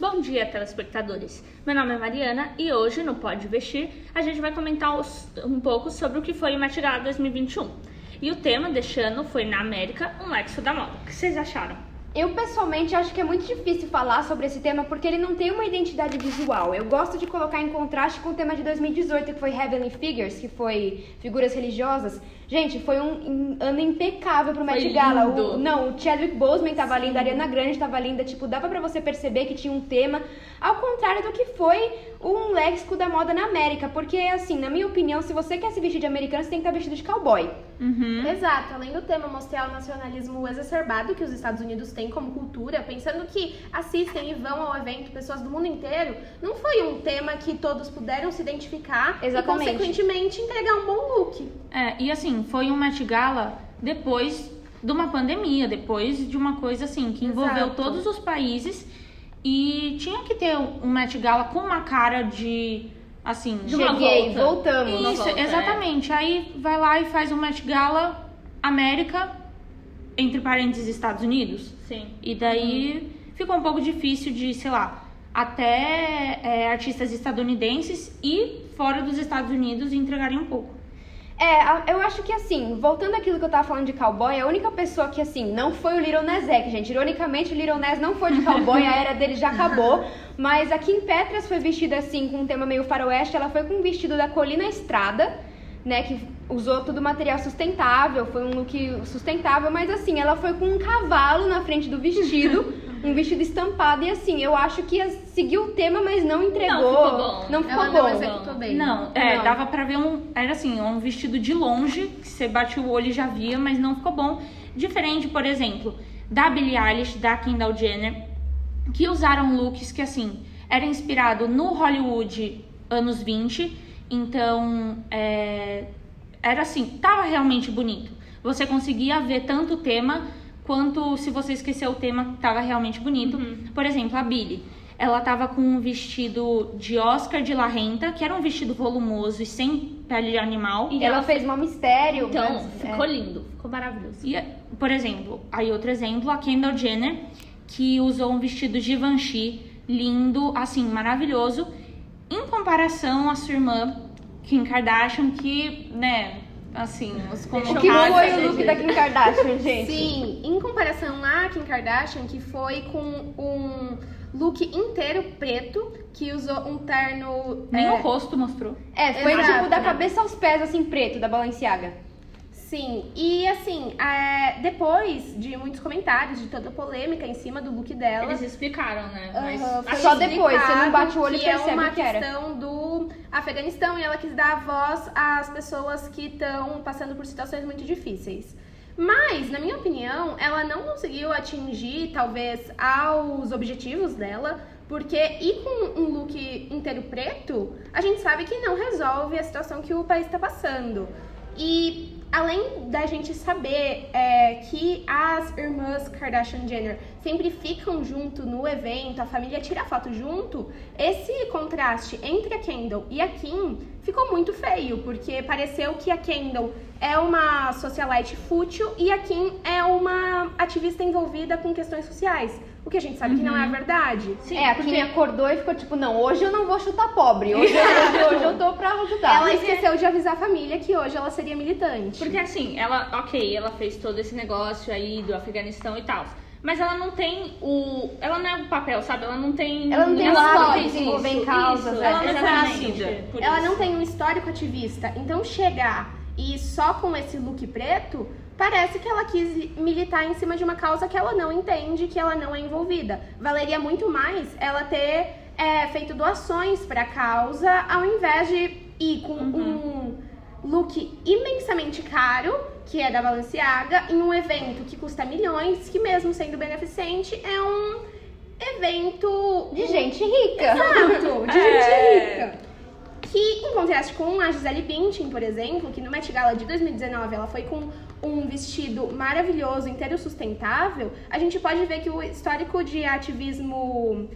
Bom dia, telespectadores. Meu nome é Mariana e hoje no Pode Vestir a gente vai comentar um pouco sobre o que foi o Gala 2021. E o tema deste ano foi Na América, um lexo da moda. O que vocês acharam? Eu pessoalmente acho que é muito difícil falar sobre esse tema porque ele não tem uma identidade visual. Eu gosto de colocar em contraste com o tema de 2018, que foi Heavenly Figures, que foi figuras religiosas. Gente, foi um ano impecável pro Met Gala. O, não, o Chadwick Boseman tava Sim. linda, a Ariana Grande tava linda, tipo, dava para você perceber que tinha um tema, ao contrário do que foi um léxico da moda na América, porque assim, na minha opinião, se você quer se vestir de americano, você tem que estar vestido de cowboy. Uhum. Exato, além do tema mostrar o nacionalismo exacerbado que os Estados Unidos têm como cultura, pensando que assistem e vão ao evento pessoas do mundo inteiro, não foi um tema que todos puderam se identificar Exatamente. e, consequentemente, entregar um bom look. É, e assim, foi um Met Gala depois de uma pandemia, depois de uma coisa assim, que envolveu Exato. todos os países e tinha que ter um Met Gala com uma cara de assim, de Cheguei, volta. voltamos. Isso, volta, é. exatamente. Aí vai lá e faz um Met Gala América entre parênteses Estados Unidos. Sim. E daí hum. ficou um pouco difícil de, sei lá, até é, artistas estadunidenses e fora dos Estados Unidos entregarem um pouco. É, eu acho que assim, voltando àquilo que eu tava falando de cowboy, a única pessoa que assim, não foi o Little Nas gente. Ironicamente, o Little Nas não foi de cowboy, a era dele já acabou. Mas a Kim Petras foi vestida assim, com um tema meio faroeste. Ela foi com um vestido da Colina Estrada, né? Que usou tudo material sustentável, foi um look sustentável, mas assim, ela foi com um cavalo na frente do vestido. um vestido estampado e assim, eu acho que seguiu o tema, mas não entregou. Não ficou bom. Não ficou Ela bom. Não executou bem. Não, é, não. dava pra ver um. Era assim, um vestido de longe, que você bate o olho e já via, mas não ficou bom. Diferente, por exemplo, da Billie Eilish, da Kendall Jenner, que usaram looks que assim, era inspirado no Hollywood anos 20. Então, é, era assim, tava realmente bonito. Você conseguia ver tanto o tema quanto se você esqueceu o tema, tava realmente bonito. Uhum. Por exemplo, a Billy. Ela tava com um vestido de Oscar de La Renta, que era um vestido volumoso e sem pele de animal. E ela, ela fez um mistério. Então, mas, ficou é. lindo, ficou maravilhoso. E, por exemplo, aí outro exemplo, a Kendall Jenner, que usou um vestido Givenchy lindo, assim, maravilhoso, em comparação à sua irmã Kim Kardashian, que, né, assim, os comentários. Que foi o look da Kim Kardashian, gente? Sim, em comparação à Kim Kardashian, que foi com um look inteiro preto, que usou um terno. Nem é... o rosto mostrou. É, foi Exato, tipo da cabeça aos pés, assim, preto, da Balenciaga. Sim, e assim, é, depois de muitos comentários, de toda a polêmica em cima do look dela. Eles explicaram, né? Mas uh, só depois, você não bate o olho e percebe é uma que era. questão do Afeganistão e ela quis dar voz às pessoas que estão passando por situações muito difíceis. Mas, na minha opinião, ela não conseguiu atingir, talvez, aos objetivos dela, porque ir com um look inteiro preto, a gente sabe que não resolve a situação que o país está passando. E além da gente saber é, que as irmãs Kardashian Jenner sempre ficam junto no evento, a família tira foto junto, esse contraste entre a Kendall e a Kim ficou muito feio, porque pareceu que a Kendall é uma socialite fútil e a Kim é uma ativista envolvida com questões sociais. O que a gente sabe uhum. que não é a uhum. verdade. Sim, é, a porque... Kim acordou e ficou tipo, não, hoje eu não vou chutar pobre, hoje, eu, hoje eu tô pra ajudar. Ela esqueceu de avisar a família que hoje ela seria militante. Porque assim, ela, ok, ela fez todo esse negócio aí do Afeganistão e tal. Mas ela não tem o. Ela não é o papel, sabe? Ela não tem. Ela não tem ela lado de desenvolver em causas. Isso, ela, não é ela não tem um histórico ativista. Então chegar e só com esse look preto parece que ela quis militar em cima de uma causa que ela não entende, que ela não é envolvida. Valeria muito mais ela ter é, feito doações para a causa, ao invés de ir com uhum. um look imensamente caro, que é da Balenciaga, em um evento que custa milhões, que mesmo sendo beneficente, é um evento de gente rica. Exato, de é... gente rica. Que, em contraste com a Gisele Bündchen, por exemplo, que no Met Gala de 2019 ela foi com um vestido maravilhoso, inteiro sustentável, a gente pode ver que o histórico de ativismo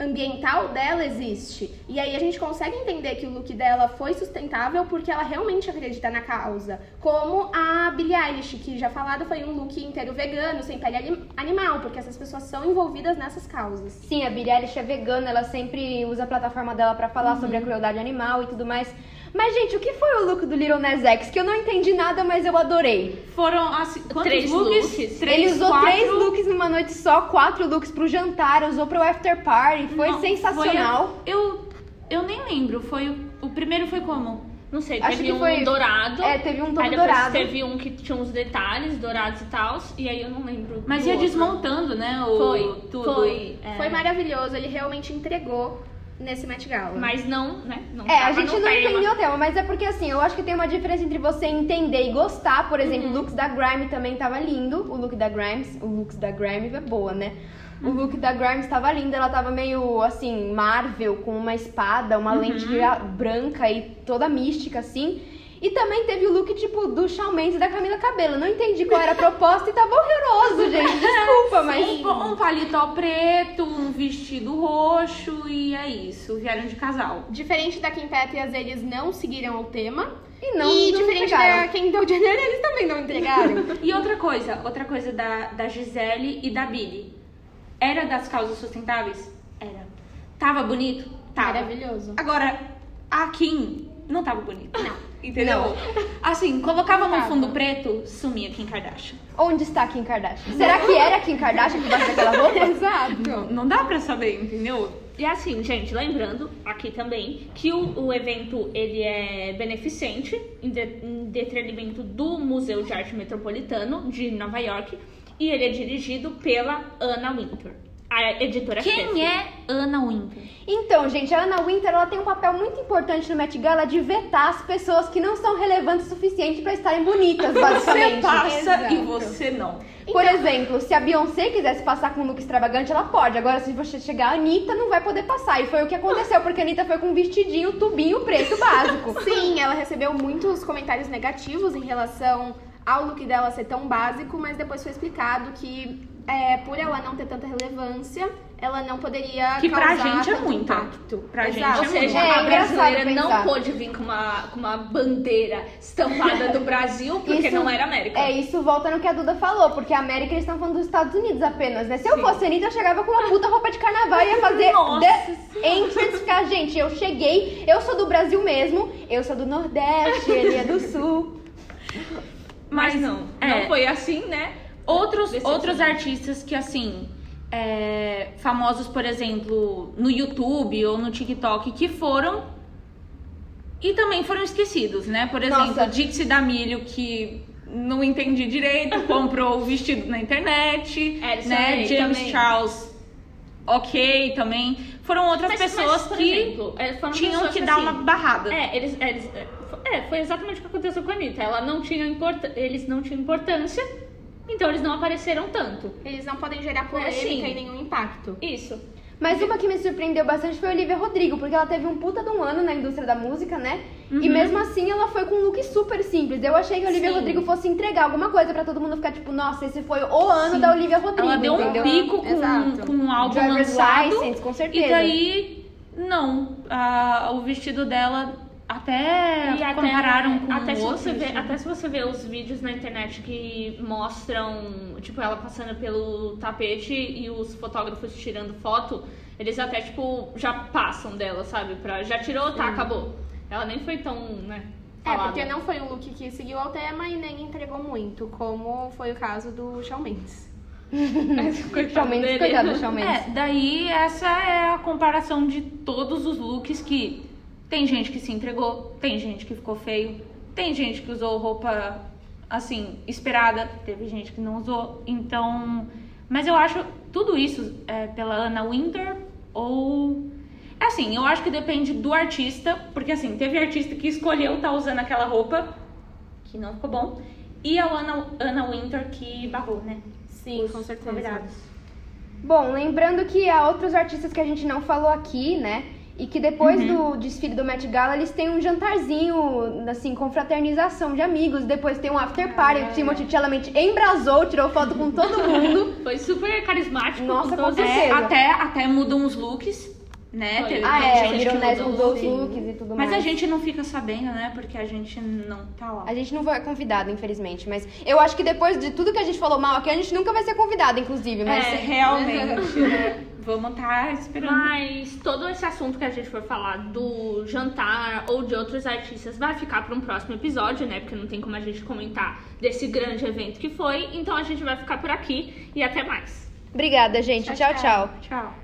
ambiental dela existe. E aí a gente consegue entender que o look dela foi sustentável porque ela realmente acredita na causa. Como a Billie Eilish, que já falado foi um look inteiro vegano, sem pele anim- animal, porque essas pessoas são envolvidas nessas causas. Sim, a Billie Eilish é vegana, ela sempre usa a plataforma dela pra falar sobre a crueldade animal e tudo mais. Mas, gente, o que foi o look do Little Nas X? Que eu não entendi nada, mas eu adorei. Foram assim, quantos Três looks? looks. Três, Ele usou quatro. três looks numa noite só, quatro looks pro jantar, usou pro after party, foi Não, sensacional. foi eu, eu nem lembro. Foi o, primeiro foi como? Não sei, Acho teve que um foi- dourado. É, teve um aí depois dourado. teve um que tinha uns detalhes dourados e tal. E aí eu não lembro. Mas ia outro. desmontando, né? O, Foi, tudo. foi. é. Foi maravilhoso, ele realmente entregou nesse Met Gala. Mas não, né? Não É, a gente não tema. entendeu o tema, mas é porque assim, eu acho que tem uma diferença entre você entender e gostar. Por exemplo, Uhum. o looks da Grime também tava lindo. O look da Grimes, o looks da Grime é boa, né? O Uhum. look da Grimes tava lindo, ela tava meio assim, Marvel, com uma espada, uma Uhum. lente branca e toda mística, assim. E também teve o look, tipo, do Shawn Mendes e da Camila Cabello. Não entendi qual era a proposta e tava horroroso, gente. Um, paletó preto, um vestido roxo e é isso. Vieram de casal. Diferente da Kim Petras, eles não seguiram o tema. E não, e não diferente entregaram. da Kendall Jenner, eles também não entregaram. E outra coisa, outra coisa da, da Gisele e da Billy. Era das causas sustentáveis? Era. Tava bonito? Tava. Maravilhoso. Agora, a Kim não tava bonita. Não. Entendeu? Assim, colocava no Tava. fundo preto, sumia Kim Kardashian. Onde está Kim Kardashian? Será que era Kim Kardashian debaixo daquela roupa? Exato. Não, não dá pra saber, entendeu? E assim, gente, lembrando aqui também que o, o evento ele é beneficente em, de- em detrimento do Museu de Arte Metropolitano de Nova York e ele é dirigido pela Anna Wintour, a editora Quem é Anna Winter? Então, gente, a Anna Winter ela tem um papel muito importante no Met Gala de vetar as pessoas que não são relevantes o suficiente pra estarem bonitas, Você basicamente. passa e você não. Por exemplo, se a Beyoncé quisesse passar com um look extravagante, ela pode. Agora, se você chegar a Anitta, não vai poder passar. E foi o que aconteceu, porque a Anitta foi com um vestidinho, tubinho preto básico. Sim, ela recebeu muitos comentários negativos em relação ao look dela ser tão básico, mas depois foi explicado que é, por ela não ter tanta relevância, ela não poderia Que pra causar gente é muito. impacto. Pra gente Exato. Ou é seja, É, a brasileira pensar. não pôde vir com uma, com uma bandeira estampada do Brasil porque Isso- não era América. É, isso volta no que a Duda falou, porque a América eles estão falando dos Estados Unidos apenas, né? Se eu Sim. fosse a Anitta, eu chegava com uma puta roupa de carnaval e ia fazer Nossa the entrance, ficar, gente, eu cheguei, eu sou do Brasil mesmo, eu sou do Nordeste, ele é do Sul. Mas não, é. não foi assim, né? Outros, outros artistas que, assim, é, famosos, por exemplo, no YouTube ou no TikTok, que foram e também foram esquecidos, né? Por exemplo, Nossa. Dixie D'Amelio, que não entendi direito, comprou o vestido na internet, É, né? aí James também. Charles, ok, também. Foram outras Mas- pessoas mas, que exemplo, é, tinham pessoas que dar assim, uma barrada. É, eles, eles, é, é, foi exatamente o que aconteceu com a Anitta. Ela não tinha importa, eles não tinham importância, então eles não apareceram tanto. Eles não podem gerar polêmica sim. e nenhum impacto. Isso. Mas uma que me surpreendeu bastante foi a Olivia Rodrigo, porque ela teve um puta de um ano na indústria da música, né? E Uhum. mesmo assim ela foi com um look super simples. Eu achei que a Olivia Sim. Rodrigo fosse entregar alguma coisa pra todo mundo ficar tipo, nossa, esse foi o ano da Olivia Rodrigo. Ela deu um entendeu? pico com, Exato. com um álbum Driver's lançado. License, com certeza. E daí, não. A- o vestido dela até E até- compararam com até se outros. você vê, até se você vê os vídeos na internet que mostram, tipo, ela passando pelo tapete e os fotógrafos tirando foto, eles até, tipo, já passam dela, sabe? Pra, já tirou, tá, acabou. Ela nem foi tão, né? É, falada. porque não foi um look que seguiu ao tema e nem entregou muito, como foi o caso do Shawn Mendes. Coitado Shawn Mendes, coitado do Shawn Mendes. É, daí essa é a comparação de todos os looks que tem gente que se entregou, tem gente que ficou feio, tem gente que usou roupa assim, esperada, teve gente que não usou. Então, mas eu acho tudo isso é pela Anna Winter ou é assim, eu acho que depende do artista, porque assim, teve artista que escolheu estar usando aquela roupa que não ficou bom, e a Anna, Anna Winter que barrou, né? Sim, Os com certeza. convidados. Bom, lembrando que há outros artistas que a gente não falou aqui, né? E que depois do desfile do Met Gala, eles têm um jantarzinho, assim, com fraternização de amigos. Depois tem um after party. O Timothy Chalamet embrasou, tirou foto com todo mundo. Foi super carismático. Nossa, com com É, até, até mudam os looks, né? Foi. Teve- Ah, tem é, gente o que Little Ness mudou. mudou os looks e tudo Mas mais. a gente não fica sabendo, né? Porque a gente não tá lá. A gente não foi convidado, infelizmente. Mas eu acho que depois de tudo que a gente falou mal aqui, a gente nunca vai ser convidado, inclusive. Mas É, realmente. né? Vamos estar esperando. Mas todo esse assunto que a gente for falar do jantar ou de outros artistas vai ficar para um próximo episódio, né? Porque não tem como a gente comentar desse grande evento que foi. Então a gente vai ficar por aqui e até mais. obrigada, gente. tchau. tchau. Tchau.